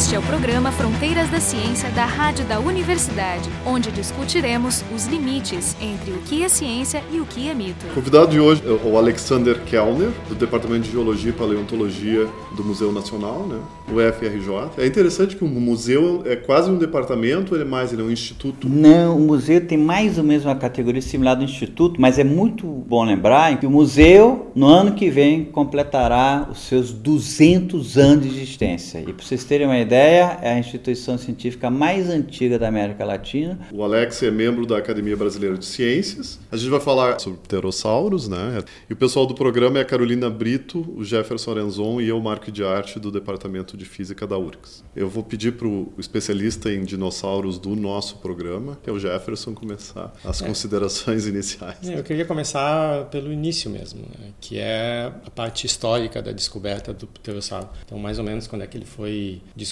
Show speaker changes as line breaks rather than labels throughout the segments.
Este é o programa Fronteiras da Ciência da Rádio da Universidade, onde discutiremos os limites entre o que é ciência e o que é mito.
O convidado de hoje é o Alexander Kellner, do Departamento de Geologia e Paleontologia do Museu Nacional, né? o FRJ. É interessante que o museu é quase um departamento, ele é mais, ele é um instituto?
Não, o museu tem mais ou menos uma categoria similar do instituto, mas é muito bom lembrar que o museu, no ano que vem, completará os seus 200 anos de existência. E para vocês terem uma ideia, é a instituição científica mais antiga da América Latina.
O Alex é membro da Academia Brasileira de Ciências. A gente vai falar sobre pterossauros, né? E o pessoal do programa é a Carolina Brito, o Jefferson Arenzon e eu, Marco de Arte, do Departamento de Física da URGS. Eu vou pedir para o especialista em dinossauros do nosso programa, que é o Jefferson, começar as é. considerações iniciais.
É, eu queria começar pelo início mesmo, né? que é a parte histórica da descoberta do pterossauro. Então, mais ou menos quando é que ele foi descoberto,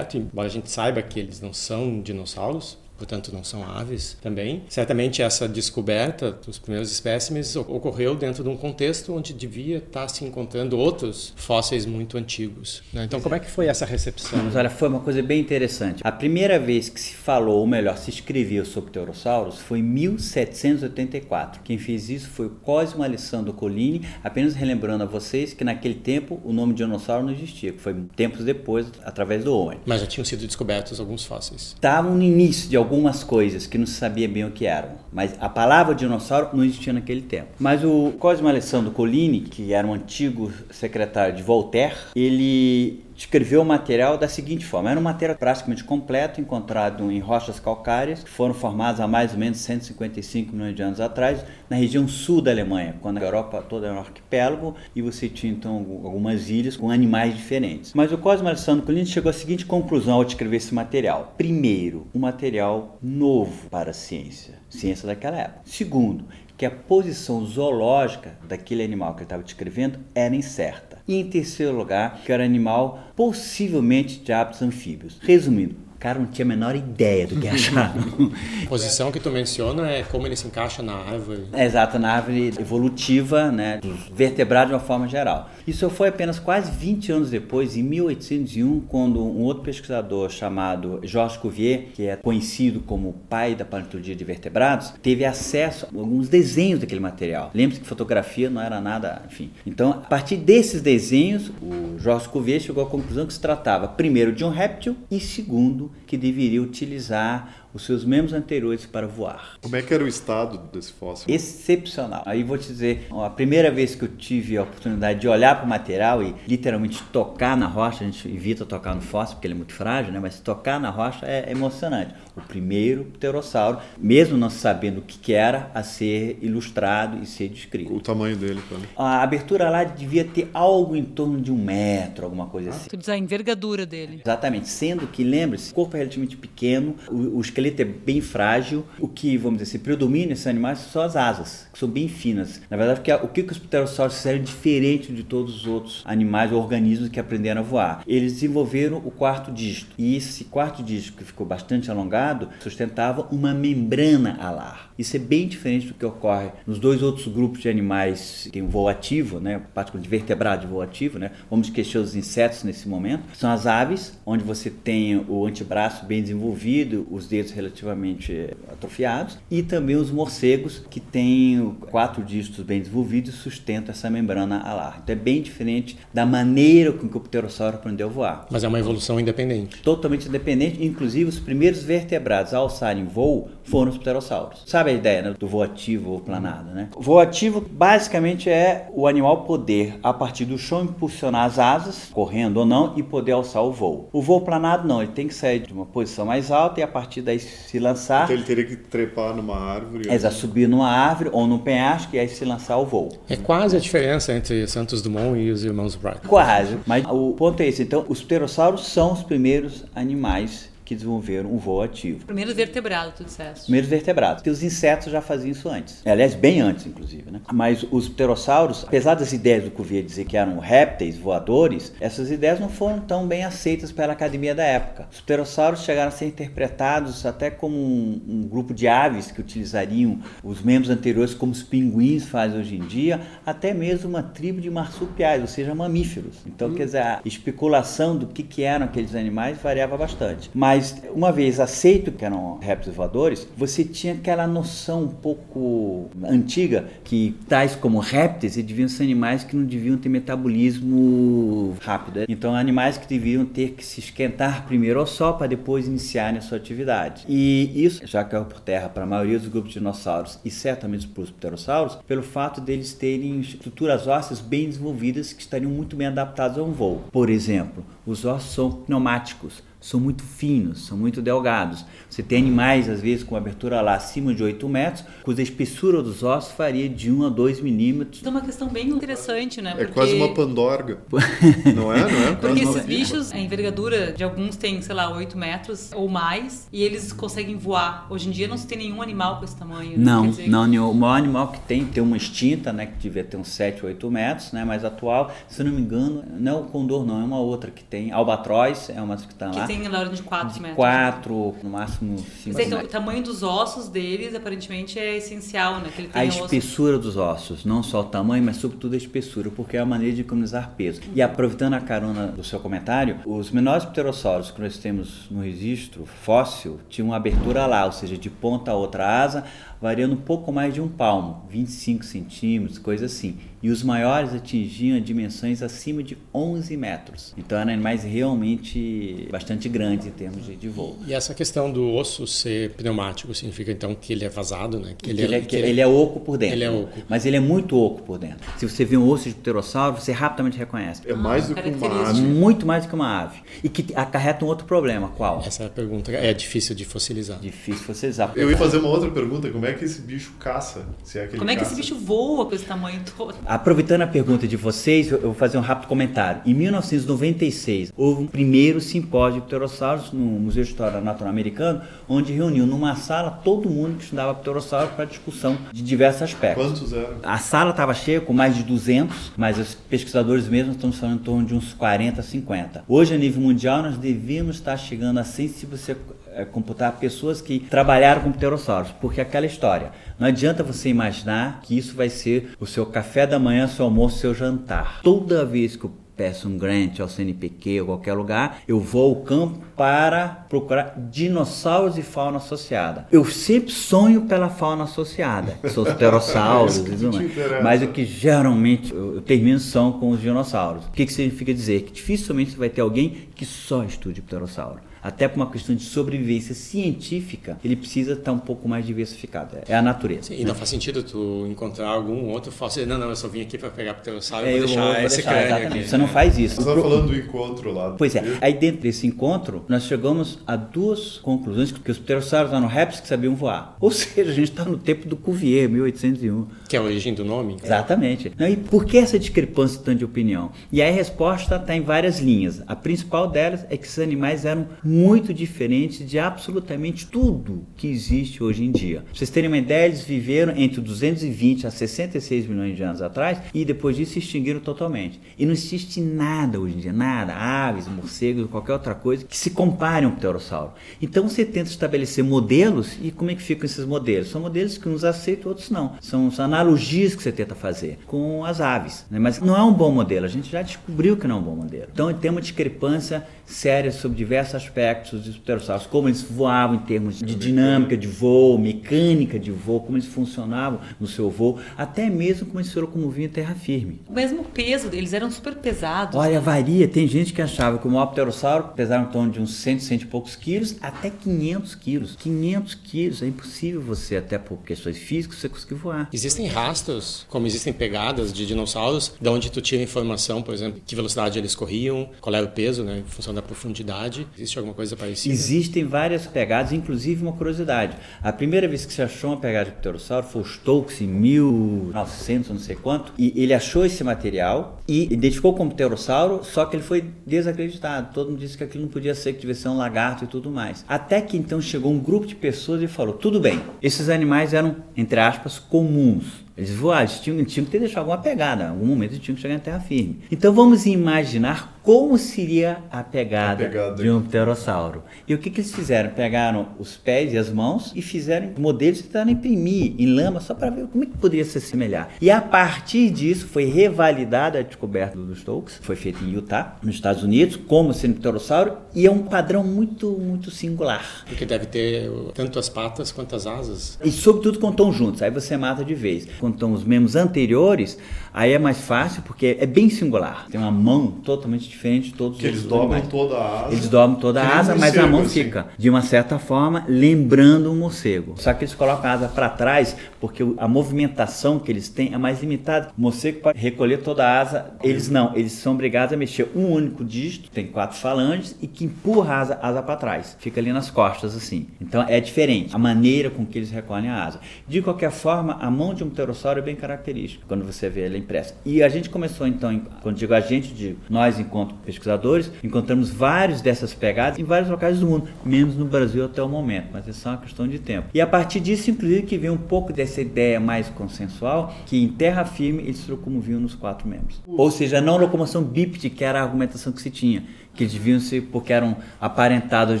embora a gente saiba que eles não são dinossauros, portanto não são aves também. Certamente essa descoberta dos primeiros espécimes ocorreu dentro de um contexto onde devia estar se encontrando outros fósseis muito antigos. Né? Então como é que foi essa recepção?
Mas olha, foi uma coisa bem interessante. A primeira vez que se falou, ou melhor, se escreveu sobre pterossauros foi em 1784. Quem fez isso foi o Cosmo Alessandro Collini, apenas relembrando a vocês que naquele tempo o nome dinossauro não existia, que foi tempos depois através do homem.
Mas já tinham sido descobertos alguns fósseis.
Estavam no início de algumas coisas que não se sabia bem o que eram. Mas a palavra dinossauro não existia naquele tempo. Mas o Cosmo Alessandro Collini, que era um antigo secretário de Voltaire, ele descreveu o material da seguinte forma: era um material praticamente completo encontrado em rochas calcárias que foram formadas há mais ou menos 155 milhões de anos atrás na região sul da Alemanha, quando a Europa toda era um arquipélago e você tinha então algumas ilhas com animais diferentes. Mas o Cosmo Alessandro Collini chegou à seguinte conclusão ao descrever esse material: primeiro, um material novo para a ciência, ciência daquela época. Segundo, que a posição zoológica daquele animal que ele estava descrevendo era incerta. E em terceiro lugar, que era animal possivelmente de hábitos anfíbios. Resumindo, cara não tinha a menor ideia do que achar.
posição que tu menciona é como ele se encaixa na árvore.
É, exato, na árvore evolutiva, né, dos vertebrados de uma forma geral. Isso foi apenas quase 20 anos depois, em 1801, quando um outro pesquisador chamado Georges Cuvier, que é conhecido como o pai da paleontologia de vertebrados, teve acesso a alguns desenhos daquele material. Lembre-se que fotografia não era nada, enfim. Então, a partir desses desenhos, o Georges Cuvier chegou à conclusão que se tratava, primeiro, de um réptil e, segundo, que deveria utilizar os seus membros anteriores para voar.
Como é que era o estado desse fóssil?
Excepcional. Aí vou te dizer, a primeira vez que eu tive a oportunidade de olhar para o material e literalmente tocar na rocha, a gente evita tocar no fóssil porque ele é muito frágil, né? mas tocar na rocha é emocionante. O primeiro pterossauro, mesmo não sabendo o que, era, a ser ilustrado e ser descrito.
O tamanho dele também.
A abertura lá devia ter algo em torno de um metro, alguma coisa assim.
Tu diz a envergadura dele.
Exatamente. Sendo que, lembre-se, o corpo é relativamente pequeno, o, o esqueleto esqueleto é bem frágil. O que, vamos dizer assim, predomina nesses animais são as asas, que são bem finas. Na verdade, o que, os pterossauros fizeram diferente de todos os outros animais ou organismos que aprenderam a voar? Eles desenvolveram o quarto dígito. E esse quarto dígito, que ficou bastante alongado, sustentava uma membrana alar. Isso é bem diferente do que ocorre nos dois outros grupos de animais que têm voo ativo, né? de vertebrado de voo ativo. Né? Vamos esquecer os insetos nesse momento. São as aves, onde você tem o antebraço bem desenvolvido, os dedos relativamente atrofiados, e também os morcegos, que têm quatro dígitos bem desenvolvidos e sustentam essa membrana alar. Então é bem diferente da maneira com que o pterossauro aprendeu a voar.
Mas é uma evolução independente.
Totalmente independente, inclusive os primeiros vertebrados a alçarem voo foram os pterossauros. Sabe a ideia né, do voo ativo ou planado, né? O voo ativo basicamente é o animal poder, a partir do chão, impulsionar as asas, correndo ou não, e poder alçar o voo. O voo planado não, ele tem que sair de uma posição mais alta e a partir daí se lançar.
Então ele teria que trepar numa árvore.
Exato, subir numa árvore ou num penhasco e aí se lançar o voo.
É quase a diferença entre Santos Dumont e os irmãos Wright.
Quase. Mas o ponto é esse. Então, os pterossauros são os primeiros animais que desenvolveram um voo ativo.
Primeiro vertebrado, tu disseste.
Primeiros vertebrados. Porque os insetos já faziam isso antes. Aliás, bem antes, inclusive. Né? Mas os pterossauros, apesar das ideias do Cuvier dizer que eram répteis voadores, essas ideias não foram tão bem aceitas pela academia da época. Os pterossauros chegaram a ser interpretados até como um, um grupo de aves que utilizariam os membros anteriores como os pinguins fazem hoje em dia, até mesmo uma tribo de marsupiais, ou seja, mamíferos. Então, hum. quer dizer, a especulação do que, que eram aqueles animais variava bastante. Mas, uma vez aceito que eram répteis voadores, você tinha aquela noção um pouco antiga que tais como répteis deviam ser animais que não deviam ter metabolismo rápido. Então, animais que deviam ter que se esquentar primeiro ao sol para depois iniciarem a sua atividade. E isso já caiu por terra para a maioria dos grupos de dinossauros e certamente para os pterossauros, pelo fato deles terem estruturas ósseas bem desenvolvidas que estariam muito bem adaptadas a um voo. Por exemplo, os ossos são pneumáticos, são muito finos, são muito delgados. Você tem animais, às vezes, com abertura lá acima de 8 metros, cuja espessura dos ossos faria de 1 a 2 milímetros.
Então é uma questão bem interessante, né?
É Porque... quase uma pandorga. não é? Não é?
Porque esses bichos, a envergadura de alguns tem, sei lá, 8 metros ou mais, e eles conseguem voar. Hoje em dia não se tem nenhum animal com esse tamanho. Né?
Não, dizer... não, nenhum. O maior animal que tem, tem uma extinta, né? Que devia ter uns 7, 8 metros, né? Mais atual. Se não me engano, não é o condor, não, é uma outra que tem. Albatroz é uma que está lá.
Que tem na ordem de 4
de
metros.
4, no máximo 5
então, o tamanho dos ossos deles, aparentemente, é essencial, né?
A espessura osso... dos ossos, não só o tamanho, mas sobretudo a espessura, porque é a maneira de economizar peso. E aproveitando a carona do seu comentário, os menores pterossauros que nós temos no registro fóssil tinham uma abertura lá, ou seja, de ponta a outra asa, variando um pouco mais de um palmo, 25 centímetros, coisa assim. E os maiores atingiam dimensões acima de 11 metros. Então eram animais realmente bastante grandes em termos de, de voo.
E essa questão do osso ser pneumático significa então que ele é vazado, né?
Que ele, ele é, que ele é oco por dentro.
Ele é oco.
Mas ele é muito oco por dentro. Se você vê um osso de pterossauro, você rapidamente reconhece.
É mais do que uma ave.
Muito mais do que uma ave. E que acarreta um outro problema. Qual?
Essa é a pergunta. É difícil de fossilizar.
Difícil de fossilizar.
Eu ia fazer uma outra pergunta. Como é que esse bicho caça? Se é que
Como é
que
esse bicho voa com esse tamanho todo?
Aproveitando a pergunta de vocês, eu vou fazer um rápido comentário. Em 1996, houve um primeiro simpósio de pterossauros no Museu de História Natural Americano, onde reuniu numa sala todo mundo que estudava pterossauro para discussão de diversos aspectos.
Quantos eram?
A sala estava cheia com mais de 200, mas os pesquisadores mesmos estão falando em torno de uns 40, 50. Hoje, a nível mundial, nós devíamos estar chegando a 100 se você é, computar pessoas que trabalharam com pterossauros, porque aquela história, não adianta você imaginar que isso vai ser o seu café da manhã, seu almoço, seu jantar. Toda vez que eu peço um grant ao CNPq ou qualquer lugar, eu vou ao campo para procurar dinossauros e fauna associada. Eu sempre sonho pela fauna associada, são os pterossauros, mas o que geralmente eu, termino são com os dinossauros. O que, que significa dizer? Que dificilmente vai ter alguém que só estude pterossauro até por uma questão de sobrevivência científica, ele precisa estar um pouco mais diversificado. É a natureza.
Sim, e não faz sentido tu encontrar algum outro fóssil. Não, não, eu só vim aqui para pegar pterossauro e é, vou deixar vou esse crânio exatamente.
aqui. Você não faz isso.
Você está falando do encontro lá.
Pois é. Aí dentro desse encontro, nós chegamos a duas conclusões, que os pterossauros eram répteis que sabiam voar. Ou seja, a gente está no tempo do Cuvier, 1801.
Que é a origem do nome.
Exatamente. E por que essa discrepância tanto de opinião? E aí a resposta está em várias linhas. A principal delas é que esses animais eram muito diferentes de absolutamente tudo que existe hoje em dia. Pra vocês terem uma ideia, eles viveram entre 220 a 66 milhões de anos atrás e depois disso se extinguiram totalmente. E não existe nada hoje em dia, nada, aves, morcegos, qualquer outra coisa que se compare a um pterossauro. Então você tenta estabelecer modelos e como é que ficam esses modelos? São modelos que uns aceitam, outros não. São, são analogias que você tenta fazer com as aves. Né? Mas não é um bom modelo, a gente já descobriu que não é um bom modelo. Então tem uma discrepância séria sobre diversos aspectos dos pterossauros, como eles voavam em termos de dinâmica de voo, mecânica de voo, como eles funcionavam no seu voo, até mesmo como eles se locomoviam em terra firme.
O mesmo peso deles, eram super pesados.
Olha, varia. Tem gente que achava que o maior pterossauro pesava em torno de uns 100, 100 e poucos quilos, até 500 quilos. 500 quilos, é impossível você, até por questões físicas, você conseguir voar.
Existem rastros, como existem pegadas de dinossauros, de onde tu tira informação, por exemplo, que velocidade eles corriam, qual era o peso, né, em função da profundidade. Existe alguma coisa parecida?
Existem várias pegadas, inclusive uma curiosidade. A primeira vez que se achou uma pegada de pterossauro foi o Stokes em 1900, não sei quanto, e ele achou esse material e identificou como pterossauro, só que ele foi desacreditado. Todo mundo disse que aquilo não podia ser, que devia ser um lagarto e tudo mais. Até que então chegou um grupo de pessoas e falou: tudo bem, esses animais eram, entre aspas, comuns. Eles voaram, eles tinham, tinham que ter deixado alguma pegada, em algum momento eles tinham que chegar em terra firme. Então vamos imaginar como seria a pegada,
A pegada
de um pterossauro. E o que, que eles fizeram? Pegaram os pés e as mãos e fizeram modelos que tentaram imprimir em lama só para ver como é que poderia se assemelhar. E a partir disso foi revalidada a descoberta dos Stokes, foi feita em Utah, nos Estados Unidos, como sendo pterossauro, e é um padrão muito, muito singular.
Porque deve ter tanto as patas quanto as asas.
E sobretudo quando estão juntos, aí você mata de vez. Quando estão os membros anteriores, aí é mais fácil porque é bem singular. Tem uma mão totalmente diferente de todos
Que
os
eles
outros
dobram
animais.
toda a asa.
Eles dobram toda a
um
asa, mas a mão
assim.
fica, de uma certa forma, lembrando um morcego. Só que eles colocam a asa para trás, porque a movimentação que eles têm é mais limitada. O morcego pode recolher toda a asa, eles não, eles são obrigados a mexer um único dígito, tem quatro falanges, e que empurra a asa, asa para trás. Fica ali nas costas, assim. Então é diferente a maneira com que eles recolhem a asa. De qualquer forma, a mão de um pterossauro é bem característica, quando você vê ela impressa. E a gente começou então, quando digo a gente, digo nós enquanto pesquisadores, encontramos vários dessas pegadas em vários locais do mundo, menos no Brasil até o momento, mas isso é uma questão de tempo. E a partir disso, inclusive, que vem um pouco dessa ideia mais consensual, que em terra firme eles se locomoviam nos quatro membros. Ou seja, não locomoção bípede, que era a argumentação que se tinha, que eles deviam ser, porque eram aparentados aos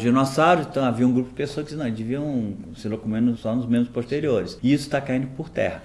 dinossauros, então havia um grupo de pessoas que diziam, não, deviam se locomover só nos membros posteriores. E isso está caindo por terra.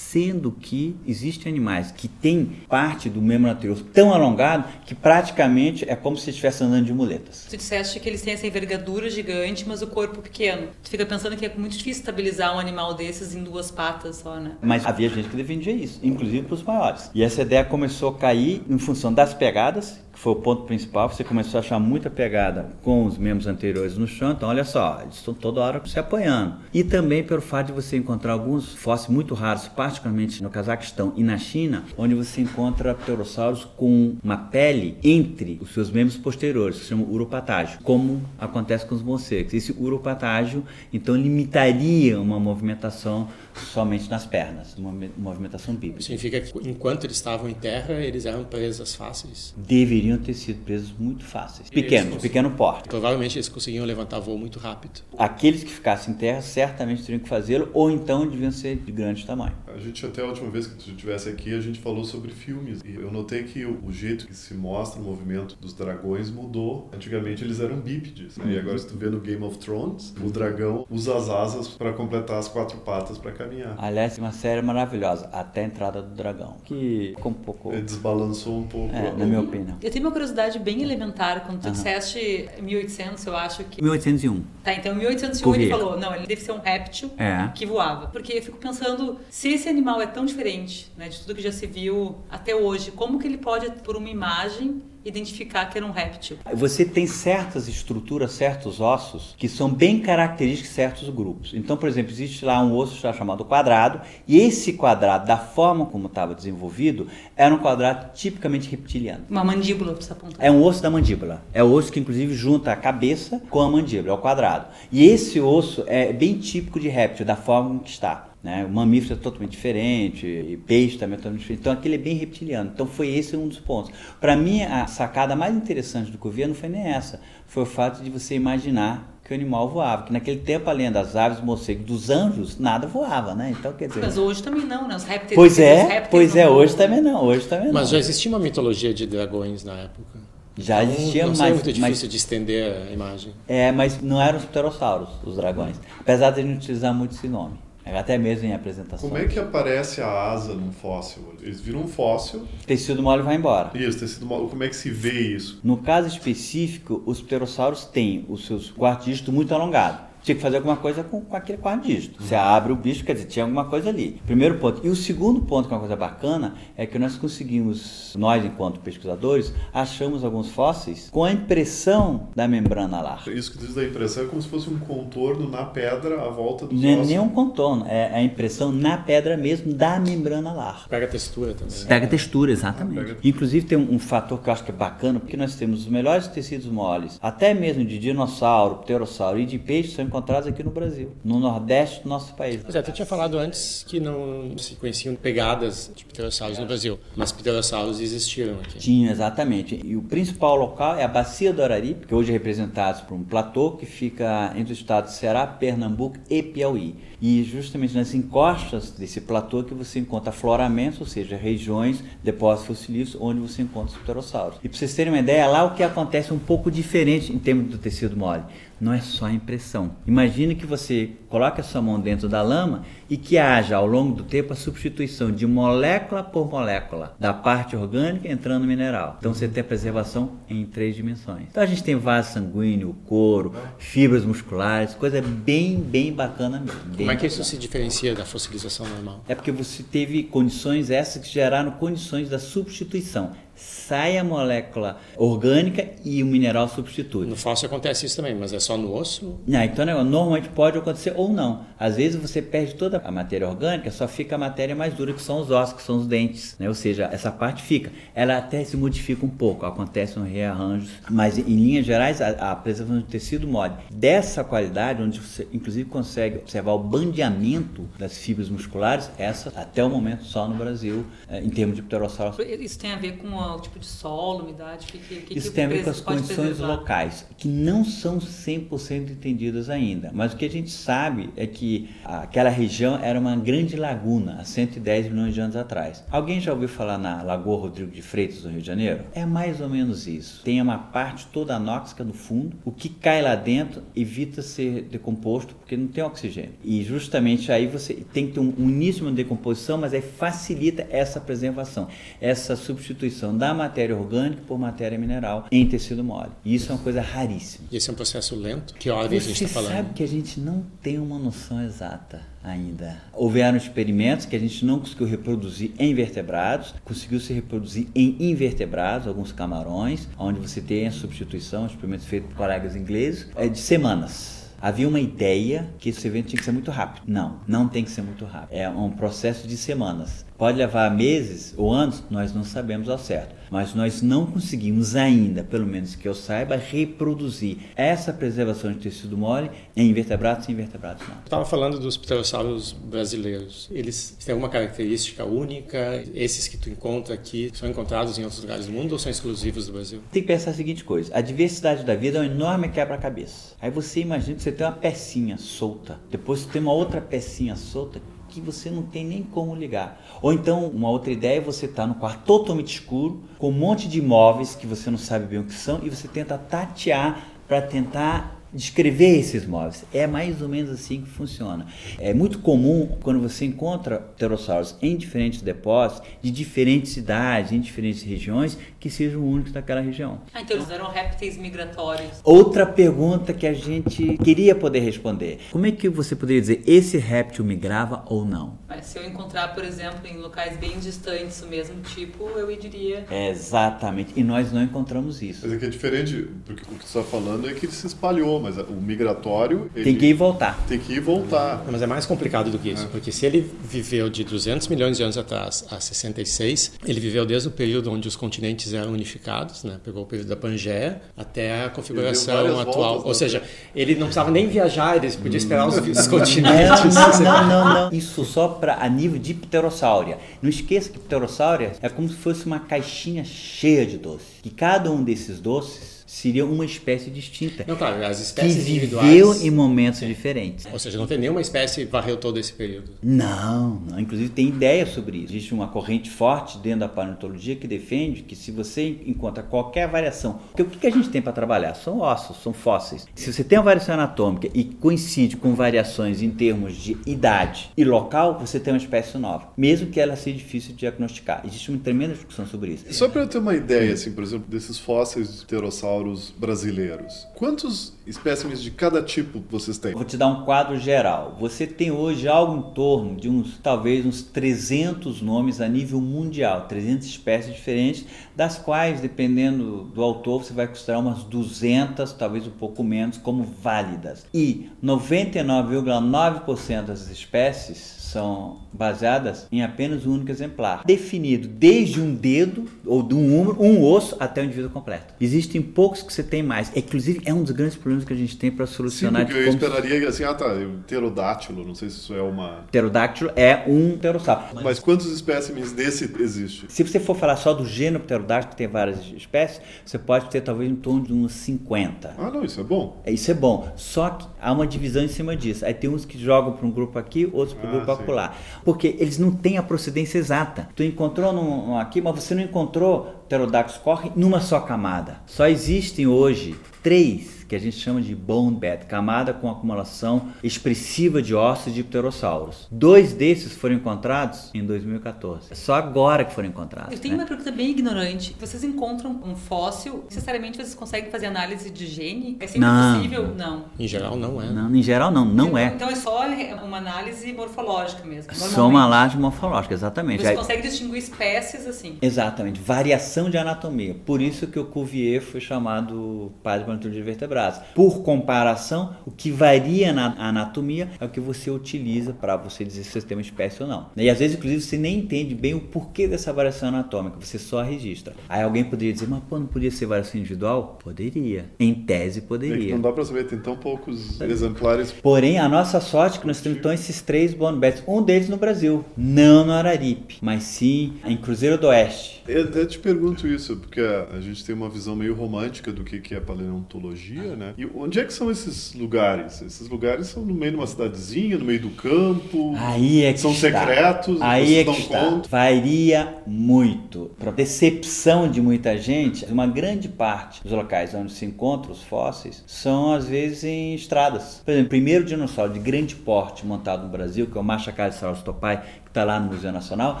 Sendo que existem animais que têm parte do membro anterior tão alongado que praticamente é como se estivesse andando de muletas.
Tu disseste que eles têm essa envergadura gigante, mas o corpo pequeno. Tu fica pensando que é muito difícil estabilizar um animal desses em duas patas só, né?
Mas havia gente que defendia isso, inclusive para os maiores. E essa ideia começou a cair em função das pegadas, foi o ponto principal. Você começou a achar muita pegada com os membros anteriores no chão. Então, olha só, eles estão toda hora se apoiando. E também pelo fato de você encontrar alguns fósseis muito raros, particularmente no Cazaquistão e na China, onde você encontra pterossauros com uma pele entre os seus membros posteriores, que se chama uropatágio, como acontece com os morcegos. Esse uropatágio, então, limitaria uma movimentação somente nas pernas, uma me- movimentação bíblica.
Significa que enquanto eles estavam em terra, eles eram presas fáceis.
Deveriam ter sido presos muito fáceis. Pequenos, pequeno porte.
Provavelmente eles conseguiam levantar voo muito rápido.
Aqueles que ficassem em terra certamente teriam que fazê-lo, ou então deviam ser de grande tamanho.
A gente até a última vez que tu estivesse aqui, a gente falou sobre filmes. E eu notei que o, jeito que se mostra o movimento dos dragões mudou. Antigamente eles eram bípedes, né? E agora se tu vê no Game of Thrones, o dragão usa as asas para completar as quatro patas para caminhar.
Aliás, uma série maravilhosa, até a entrada do dragão, que ficou um pouco,
Ele desbalançou um pouco.
é, na minha opinião.
Eu tenho uma curiosidade bem elementar. Quando tu disseste 1800, eu acho que...
1801.
Tá, então em 1801
Correr.
ele falou, não, ele deve ser um réptil
É.
que voava. Porque eu fico pensando, se esse animal é tão diferente né, de tudo que já se viu até hoje, como que ele pode, por uma imagem, identificar que era um réptil?
Você tem certas estruturas, certos ossos que são bem característicos de certos grupos. Então, por exemplo, existe lá um osso chamado quadrado, e esse quadrado, da forma como estava desenvolvido, era um quadrado tipicamente reptiliano.
Uma mandíbula, precisa apontar.
É um osso da mandíbula. É o osso que, inclusive, junta a cabeça com a mandíbula, é o quadrado. E esse osso é bem típico de réptil, da forma que está. Né? O mamífero é totalmente diferente, e peixe também é totalmente diferente. Então, aquele é bem reptiliano. Então, foi esse um dos pontos. Para mim, a sacada mais interessante do não foi nem essa. Foi o fato de você imaginar que o animal voava. Que naquele tempo, além das aves, morcegos, dos anjos, nada voava, né? Então, quer dizer...
Mas hoje também não, né? Os répteis...
Pois é,
répteis
pois
não
é, hoje também não, hoje também não.
Mas já existia uma mitologia de dragões na época.
Já
Então,
existia
não seria
mais,
muito
mas
difícil de estender a imagem.
É, mas não eram os pterossauros, os dragões. Apesar de a gente utilizar muito esse nome. Até mesmo em apresentação.
Como é que aparece a asa num fóssil? Eles viram um fóssil.
Tecido mole vai embora.
Isso, tecido mal- como é que se vê isso?
No caso específico, os pterossauros têm os seus quartos dígitos muito alongados. Tinha que fazer alguma coisa com, com aquele quarto dígito. Você abre o bicho, quer dizer, tinha alguma coisa ali. Primeiro ponto. E o segundo ponto, que é uma coisa bacana, é que nós conseguimos, nós enquanto pesquisadores, achamos alguns fósseis com a impressão da membrana alar.
Isso que diz da impressão é como se fosse um contorno na pedra à volta do
Não é nem um contorno, é a impressão na pedra mesmo da membrana alar.
Pega a textura também. né?
Pega textura, exatamente.
Ah, pega-
Inclusive tem um, um fator que eu acho que é bacana, porque nós temos os melhores tecidos moles, até mesmo de dinossauro, pterossauro e de peixe, são encontrados aqui no Brasil, no nordeste do nosso país.
Pois é, tu tinha falado antes que não se conheciam pegadas de pterossauros no Brasil, mas pterossauros existiram aqui.
Tinha, exatamente. E o principal local é a Bacia do Araripe, que hoje é representado por um platô que fica entre os estados Ceará, Pernambuco e Piauí. E justamente nas encostas desse platô que você encontra afloramentos, ou seja, regiões, depósitos fossilíferos, onde você encontra os pterossauros. E para vocês terem uma ideia, lá o que acontece é um pouco diferente em termos do tecido mole. Não é só a impressão. Imagine que você coloque a sua mão dentro da lama e que haja ao longo do tempo a substituição de molécula por molécula da parte orgânica entrando no mineral. Então você tem a preservação em três dimensões. Então a gente tem vaso sanguíneo, couro, fibras musculares, coisa bem, bem bacana mesmo. bem
Como é que isso se diferencia da fossilização normal?
É porque você teve condições essas que geraram condições da substituição. Sai a molécula orgânica e o mineral substitui.
No fóssil acontece isso também, mas é só no osso?
Não, então né, normalmente pode acontecer ou não. Às vezes você perde toda a matéria orgânica, só fica a matéria mais dura, que são os ossos, que são os dentes. Né? Ou seja, essa parte fica. Ela até se modifica um pouco, acontecem rearranjos. Mas em linhas gerais, a, a preservação do tecido mole dessa qualidade, onde você inclusive consegue observar o bandeamento das fibras musculares, essa até o momento só no Brasil, eh, em termos de pterossauros.
Isso tem a ver com o tipo de solo, umidade? Que, que, que
Isso
que
tem a ver com as condições
preservar?
locais, que não são 100% entendidas ainda. Mas o que a gente sabe é que aquela região era uma grande laguna há 110 milhões de anos atrás. Alguém já ouviu falar na Lagoa Rodrigo de Freitas, no Rio de Janeiro? É mais ou menos isso. Tem uma parte toda anóxica no fundo, o que cai lá dentro evita ser decomposto porque não tem oxigênio. E justamente aí você tem que ter um, um início de decomposição, mas aí facilita essa preservação, essa substituição da matéria orgânica por matéria mineral em tecido mole. E isso é uma coisa raríssima.
E esse é um processo lento? Que ordem a gente
Você
está falando?
sabe que a gente não tem uma noção exata ainda. Houveram experimentos que a gente não conseguiu reproduzir em vertebrados, conseguiu se reproduzir em invertebrados, alguns camarões, onde você tem a substituição, experimentos feitos por colegas ingleses, é de semanas. Havia uma ideia que esse evento tinha que ser muito rápido. Não, não tem que ser muito rápido. É um processo de semanas. Pode levar meses ou anos, nós não sabemos ao certo. Mas nós não conseguimos ainda, pelo menos que eu saiba, reproduzir essa preservação de tecido mole em invertebrados e invertebrados não.
Eu estava falando dos pterossauros brasileiros. Eles têm alguma característica única? Esses que tu encontra aqui são encontrados em outros lugares do mundo ou são exclusivos do Brasil?
Tem que pensar a seguinte coisa: a diversidade da vida é um enorme quebra-cabeça. Aí você imagina que você tem uma pecinha solta, depois você tem uma outra pecinha solta que você não tem nem como ligar. Ou então, uma outra ideia é você estar no quarto totalmente escuro, com um monte de imóveis que você não sabe bem o que são, e você tenta tatear para tentar descrever esses móveis. É mais ou menos assim que funciona. É muito comum quando você encontra pterossauros em diferentes depósitos, de diferentes cidades, em diferentes regiões, que sejam únicos daquela região.
Ah, então eles eram répteis migratórios.
Outra pergunta que a gente queria poder responder: como é que você poderia dizer esse réptil migrava ou não?
Mas se eu encontrar, por exemplo, em locais bem distantes o mesmo tipo, eu diria.
Exatamente. E nós não encontramos isso.
Mas é que é diferente, porque o que tu está falando é que ele se espalhou, mas o migratório. Ele
Tem que ir e voltar.
Tem que ir e voltar.
Mas é mais complicado do que isso, porque se ele viveu de 200 milhões de anos atrás a 66, ele viveu desde o período onde os continentes eram unificados, né? pegou o período da Pangeia até a configuração atual. Ou seja, ele não precisava nem viajar, ele podia esperar os, os
Não,
continentes.
não, não, não, não. Isso só para a nível de pterossauria. Não esqueça que pterossauria é como se fosse uma caixinha cheia de doces. Que cada um desses doces seria uma espécie distinta.
Não, claro, as
que
espécies
viveu
individuais.
em momentos diferentes.
Ou seja, não tem nenhuma espécie que varreu todo esse período.
Não, não, inclusive tem ideia sobre isso. Existe uma corrente forte dentro da paleontologia que defende que se você encontra qualquer variação, porque o que que a gente tem para trabalhar? São ossos, são fósseis. Se você tem uma variação anatômica e coincide com variações em termos de idade e local, você tem uma espécie nova, mesmo que ela seja difícil de diagnosticar. Existe uma tremenda discussão sobre isso.
Só para eu ter uma ideia, assim, por exemplo, desses fósseis de pterossauros dinossauros brasileiros. Quantos espécimes de cada tipo vocês têm?
Vou te dar um quadro geral. Você tem hoje algo em torno de uns, talvez uns 300 nomes a nível mundial, 300 espécies diferentes, das quais, dependendo do autor, você vai considerar umas 200, talvez um pouco menos, como válidas. E 99,9% das espécies são baseadas em apenas um único exemplar, definido desde um dedo ou de um ombro, um osso até o indivíduo completo. Existem poucos que você tem mais. Inclusive, é um dos grandes problemas que a gente tem para solucionar.
Sim, porque eu esperaria assim, ah tá, pterodátilo, não sei se isso é uma...
Pterodáctilo é um pterossauro.
Mas, Mas quantos espécimes desse existe?
Se você for falar só do gênero pterodáctilo, que tem várias espécies, você pode ter talvez em torno de uns 50.
Ah não, isso é bom.
É, isso é bom. Só que há uma divisão em cima disso. Aí tem uns que jogam para um grupo aqui, outros para o ah, grupo acolá. Porque eles não têm a procedência exata. Tu encontrou num, aqui, mas você não encontrou pterodáctilos corre numa só camada. Só existem hoje três que a gente chama de bone bed, camada com acumulação expressiva de ossos de pterossauros. Dois desses foram encontrados em 2014. É só agora que foram encontrados.
Eu tenho
né?
uma pergunta bem ignorante. Vocês encontram um fóssil, necessariamente vocês conseguem fazer análise de gene? É sempre não. possível? Não.
Em geral não é.
Não, em geral não, não
então,
é.
Então é só uma análise morfológica mesmo.
Só uma análise morfológica, exatamente.
Você Aí... consegue distinguir espécies assim.
Exatamente, variação de anatomia. Por isso que o Cuvier foi chamado pai de de por comparação, o que varia na anatomia é o que você utiliza para você dizer se você tem uma espécie ou não. E às vezes, inclusive, você nem entende bem o porquê dessa variação anatômica, você só registra. Aí alguém poderia dizer, mas pô, não podia ser variação individual? Poderia. Em tese, poderia. É
não dá para saber, tem tão poucos exemplares.
Porém, a nossa sorte é que nós temos então esses três bone beds, um deles no Brasil, não no Araripe, mas sim em Cruzeiro do Oeste.
Eu até te pergunto isso, porque a gente tem uma visão meio romântica do que é paleontologia, né? E onde é que são esses lugares? Esses lugares são no meio de uma cidadezinha, no meio do campo.
Aí é que
são
está.
secretos.
Aí é que está. Conta. Varia muito. Para decepção de muita gente, uma grande parte dos locais onde se encontram os fósseis são às vezes em estradas. Por exemplo, o primeiro dinossauro de grande porte montado no Brasil, que é o Machacalosaurus topai, está lá no Museu Nacional,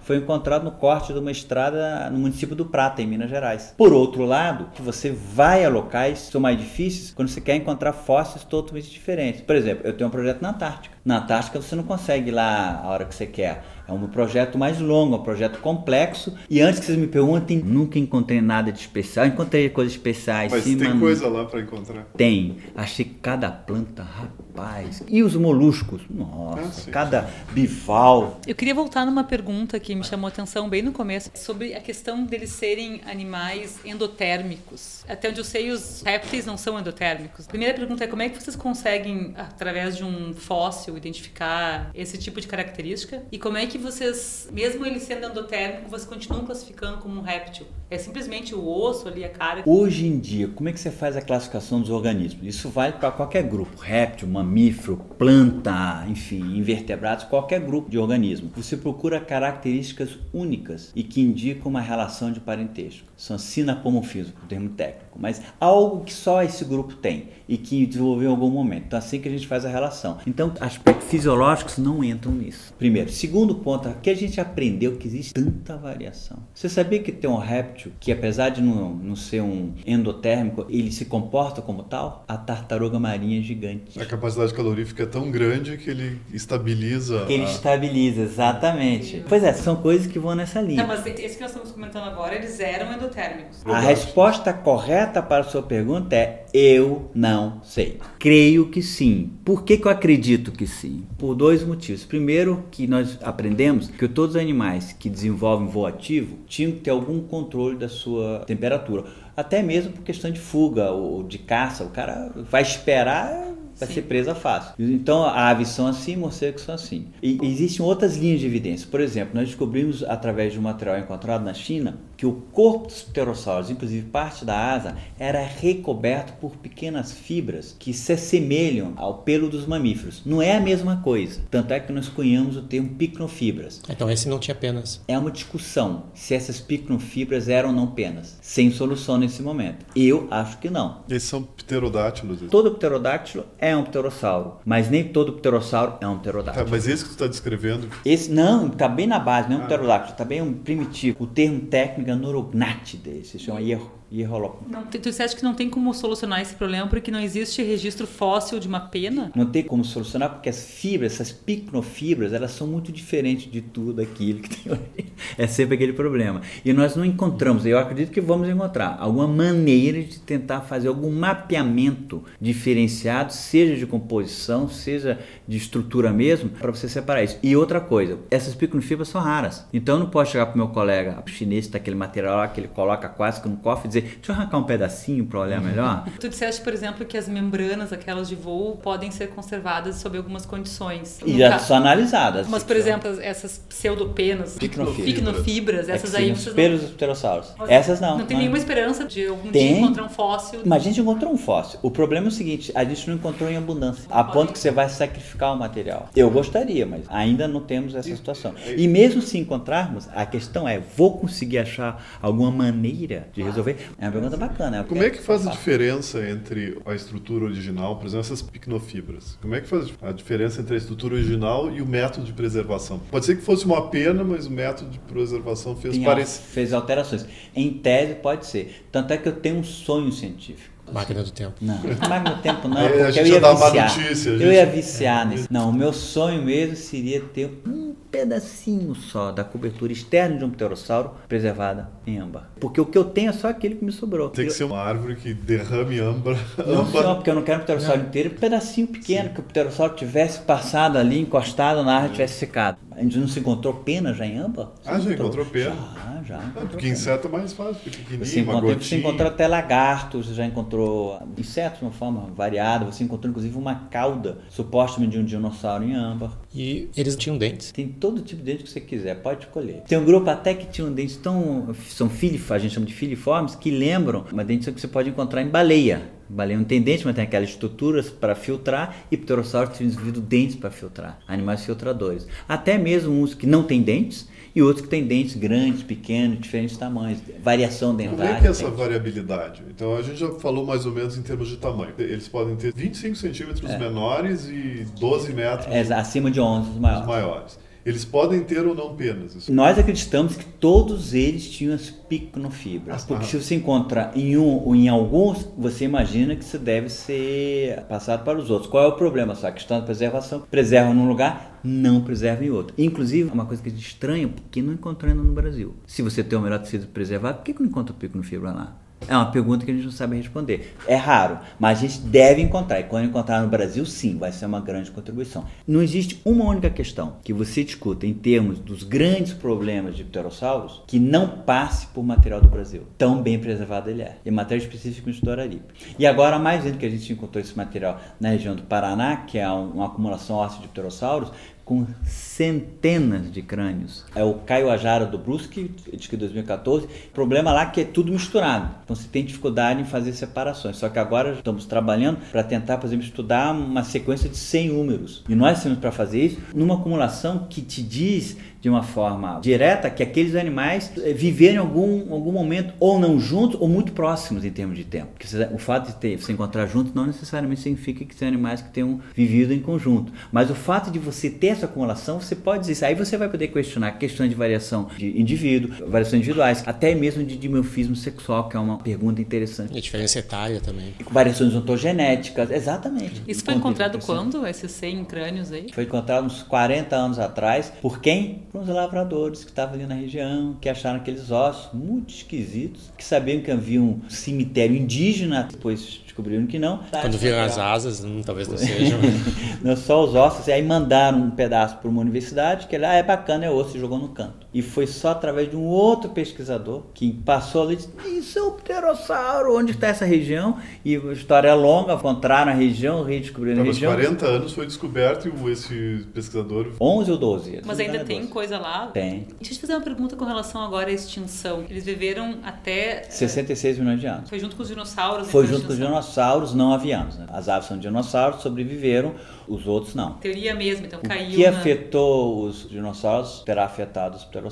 foi encontrado no corte de uma estrada no município do Prata, em Minas Gerais. Por outro lado, que você vai a locais que são mais difíceis quando você quer encontrar fósseis totalmente diferentes. Por exemplo, eu tenho um projeto na Antártica. Na Antártica você não consegue ir lá a hora que você quer. É um projeto mais longo, um projeto complexo. E antes que vocês me perguntem, nunca encontrei nada de especial. Encontrei coisas especiais.
Mas
sim,
tem mas... coisa lá para encontrar?
Tem. Achei cada planta, rapaz. E os moluscos? Nossa, ah, cada bival.
Eu queria voltar numa pergunta que me chamou a atenção bem no começo, sobre a questão deles serem animais endotérmicos. Até onde eu sei, os répteis não são endotérmicos. A primeira pergunta é como é que vocês conseguem, através de um fóssil, identificar esse tipo de característica? E como é que vocês, mesmo ele sendo endotérmico, vocês continuam classificando como um réptil? É simplesmente o osso ali, a cara?
Hoje em dia, como é que você faz a classificação dos organismos? Isso vale para qualquer grupo, réptil, mamífero, planta, enfim, invertebrados, qualquer grupo de organismo. Você procura características únicas e que indicam uma relação de parentesco. São sinapomorfismo, o termo técnico, mas algo que só esse grupo tem e que desenvolveu em algum momento. Então, assim que a gente faz a relação. Então, aspectos fisiológicos não entram nisso. Primeiro. Segundo ponto, que a gente aprendeu que existe tanta variação. Você sabia que tem um réptil que, apesar de não, não ser um endotérmico, ele se comporta como tal? A tartaruga marinha gigante.
A capacidade calorífica é tão grande que ele estabiliza.
Ele
a...
estabiliza, exatamente. Pois é, são coisas que vão nessa linha.
Não, mas esse que nós estamos comentando agora, eles eram endotérmicos.
A resposta correta para a sua pergunta é eu não sei. Creio que sim. Por que, que eu acredito que sim? Por dois motivos. Primeiro, que nós aprendemos que todos os animais que desenvolvem voo ativo tinham que ter algum controle da sua temperatura. Até mesmo por questão de fuga ou de caça. O cara vai esperar vai Sim. ser presa fácil. Então, aves são assim, morcegos são assim. E existem outras linhas de evidência. Por exemplo, nós descobrimos através de um material encontrado na China que o corpo dos pterossauros, inclusive parte da asa, era recoberto por pequenas fibras que se assemelham ao pelo dos mamíferos. Não é a mesma coisa. Tanto é que nós cunhamos o termo picnofibras.
Então esse não tinha penas.
É uma discussão se essas picnofibras eram ou não penas. Sem solução nesse momento. Eu acho que não.
Eles são pterodátilos?
Todo pterodáctilo é um pterossauro, mas nem todo pterossauro é um pterodáctilo.
Tá, mas esse que tu está descrevendo?
Esse não, está bem na base, não é um ah. pterodáctilo, está bem um primitivo. O termo técnico é norognatide, se chama erro e rolou.
Não, tu disseste que não tem como solucionar esse problema porque não existe registro fóssil de uma pena?
Não tem como solucionar porque as fibras, essas picnofibras, elas são muito diferentes de tudo aquilo que tem ali. É sempre aquele problema. E nós não encontramos, eu acredito que vamos encontrar alguma maneira de tentar fazer algum mapeamento diferenciado, seja de composição, seja de estrutura mesmo, para você separar isso. E outra coisa, essas picnofibras são raras. Então eu não posso chegar para o meu colega chinês, tá aquele material lá que ele coloca quase que no cofre e dizer, deixa eu arrancar um pedacinho para olhar melhor.
Tu disseste, por exemplo, que as membranas, aquelas de voo, podem ser conservadas sob algumas condições.
E já são analisadas.
Mas, por exemplo, essas pseudopenas,
Picnofibras.
picnofibras, essas
é
aí vocês
pelos dos pterossauros. Essas não.
Não tem
Não.
nenhuma esperança de algum
Tem.
dia encontrar um fóssil.
Mas a gente encontrou um fóssil. O problema é o seguinte, a gente não encontrou em abundância, a ponto que você vai sacrificar o material. Eu gostaria, mas ainda não temos essa situação. E mesmo se encontrarmos, a questão é, vou conseguir achar alguma maneira de resolver? É uma pergunta bacana.
Como é que faz a diferença entre a estrutura original, por exemplo, essas picnofibras? Como é que faz a diferença entre a estrutura original e o método de preservação? Pode ser que fosse uma pena, mas o método de preservação fez
Tem
parecer.
fez alterações. Em tese pode ser. Tanto é que eu tenho um sonho científico.
Máquina do tempo.
Não, máquina do tempo não,
É, a
porque
gente
eu
ia
ia viciar.
notícia, a
Eu
gente-
ia viciar nisso. Não, o meu sonho mesmo seria ter um pedacinho só da cobertura externa de um pterossauro preservada em âmbar. Porque o que eu tenho é só aquilo que me sobrou.
Tem que ser uma árvore que derrame âmbar.
Não
âmbar.
só, porque eu não quero um pterossauro inteiro, um pedacinho pequeno, que o pterossauro tivesse passado ali, encostado na árvore, tivesse secado. A gente não se encontrou pena já em âmbar? Você
Ah, já encontrou pena?
Já, já. Encontrou
porque inseto é mais fácil, pequenininho,
Você
uma
encontrou,
gotinha.
você encontrou até lagartos, já encontrou insetos de uma forma variada, você encontrou inclusive uma cauda, supostamente de um dinossauro em âmbar.
E eles tinham dentes.
Tem todo tipo de dente que você quiser, pode escolher. Tem um grupo até que tinha um dente tão. são filif, a gente chama de filiformes, que lembram uma dentição que você pode encontrar em baleia. Baleia não tem dente, mas tem aquelas estruturas para filtrar e pterossauros têm desenvolvido dentes para filtrar, animais filtradores. Até mesmo uns que não têm dentes e outros que têm dentes grandes, pequenos, diferentes tamanhos, variação dentária.
Como é que é essa
tem.
variabilidade? Então a gente já falou mais ou menos em termos de tamanho. Eles podem ter 25 centímetros menores e 12 metros
É, acima de 11 os maiores.
maiores. Eles podem ter ou não penas. Isso.
Nós acreditamos que todos eles tinham as picnofibras. Porque
Ah.
se você encontra em um ou em alguns, você imagina que isso deve ser passado para os outros. Qual é o problema? Só a questão da preservação. Preserva num lugar, não preserva em outro. Inclusive, uma coisa que a gente estranha, porque não encontrou ainda no Brasil. Se você tem o melhor tecido preservado, por que que não encontra picnofibra lá? É uma pergunta que a gente não sabe responder. É raro, mas a gente deve encontrar. E quando encontrar no Brasil, sim, vai ser uma grande contribuição. Não existe uma única questão que você discuta em termos dos grandes problemas de pterossauros que não passe por material do Brasil. Tão bem preservado ele é. E matéria específica do Araripe. E agora, mais ainda que a gente encontrou esse material na região do Paraná, que é um- uma acumulação óssea de pterossauros, com centenas de crânios. É o Caio Ajara do Brusque, de 2014. O problema lá é que é tudo misturado. Então você tem dificuldade em fazer separações. Só que agora estamos trabalhando para tentar, por exemplo, estudar uma sequência de 100 números. E nós temos para fazer isso numa acumulação que te diz de uma forma direta que aqueles animais eh, viveram em algum, algum momento ou não juntos ou muito próximos em termos de tempo. Porque o fato de ter, você encontrar juntos não necessariamente significa que são animais que tenham vivido em conjunto. Mas o fato de você ter essa acumulação, você pode dizer isso. Aí você vai poder questionar questões de variação de indivíduo, variações individuais, até mesmo de dimorfismo sexual, que é uma pergunta interessante.
E a diferença etária também.
Variações ontogenéticas, exatamente.
Isso foi encontrado quando, esses 100 crânios aí?
Foi encontrado uns 40 anos atrás. Por quem? Por uns lavradores que estavam ali na região, que acharam aqueles ossos muito esquisitos, que sabiam que havia um cemitério indígena, depois descobriram que não.
Quando viram as asas, hum, talvez não sejam.
Não só os ossos, e aí mandaram um pedaço para uma universidade, que ele, ah, é bacana, é osso, e jogou no canto. E foi só através de um outro pesquisador que passou ali e disse, isso é o pterossauro, onde está essa região? E a história é longa, encontraram a região, redescobriram a
Então,
região.
40 anos foi descoberto e o- esse pesquisador
11 ou 12.
Mas ainda tem
12.
coisa lá?
Tem.
Deixa eu te fazer uma pergunta com relação agora à extinção. Eles viveram até... eh,
66 milhões de anos.
Foi junto com os dinossauros?
Foi
então, a
junto com os dinossauros não avianos. Né? As aves são dinossauros, sobreviveram, os outros não.
Teoria mesmo, então
O
caiu
que
na...
afetou os dinossauros terá afetado os pterossauros.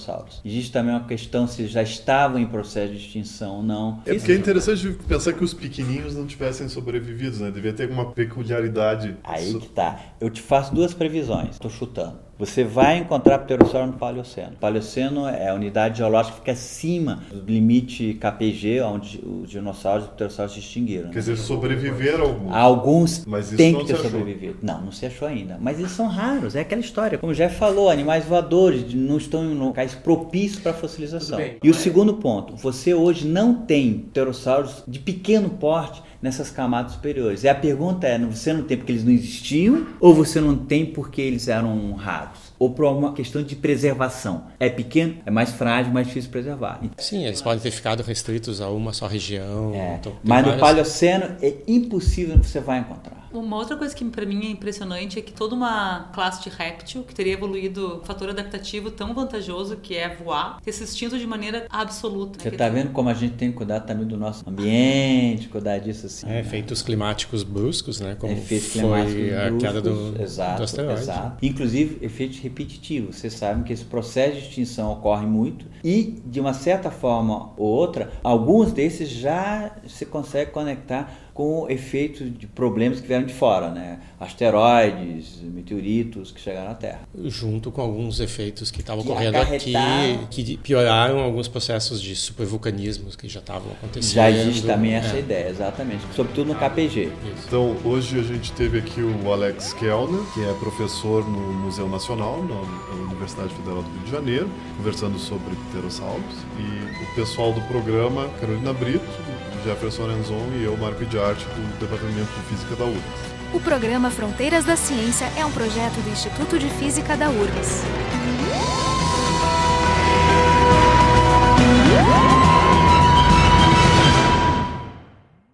Existe também uma questão se já estavam em processo de extinção ou não.
É porque é interessante pensar que os pequenininhos não tivessem sobrevivido, né? Devia ter alguma peculiaridade.
Aí que tá. Eu te faço duas previsões. Estou chutando. Você vai encontrar pterossauro no Paleoceno. O Paleoceno é a unidade geológica que fica acima do limite KPG, onde os dinossauros e os pterossauros se extinguiram.
Quer dizer, sobreviveram alguns.
Alguns
Mas isso
têm
não
que ter sobrevivido. Não, não se achou ainda. Mas eles são raros, é aquela história. Como já falou, animais voadores não estão em locais propícios para fossilização.
Bem.
E o segundo ponto, você hoje não tem pterossauros de pequeno porte nessas camadas superiores. E a pergunta é, você não tem porque eles não existiam ou você não tem porque eles eram raros? Ou por alguma questão de preservação. É pequeno, é mais frágil, mais difícil preservar.
Sim, eles podem ter ficado restritos a uma só região.
É,
então
mas no
várias-
Paleoceno é impossível você vai encontrar.
Uma outra coisa que para mim é impressionante é que toda uma classe de réptil que teria evoluído um fator adaptativo tão vantajoso que é voar, ter se extinto de maneira absoluta.
Você
né?
tá vendo como a gente tem que cuidar também do nosso ambiente, cuidar disso assim.
É,
né?
efeitos climáticos bruscos, né? Como
efeitos
foi
climáticos
a queda do,
bruscos, exato,
do asteroide.
exato. Inclusive efeitos repetitivos. Vocês sabem que esse processo de extinção ocorre muito e, de uma certa forma ou outra, alguns desses já se consegue conectar com efeitos de problemas que vieram de fora, né? Asteroides, meteoritos que chegaram à Terra.
Junto com alguns efeitos que estavam ocorrendo aqui, que pioraram alguns processos de supervulcanismos que já estavam acontecendo.
Já existe também essa
É,
ideia, exatamente. Sobretudo no KPG.
isso.
Então, hoje a gente teve aqui o Alex Kellner, que é professor no Museu Nacional, na Universidade Federal do Rio de Janeiro, conversando sobre pterossauros. E o pessoal do programa, Carolina Brito, Jefferson Enzon e eu, Marco de Arte, do Departamento de Física da URGS.
O programa Fronteiras da Ciência é um projeto do Instituto de Física da URGS.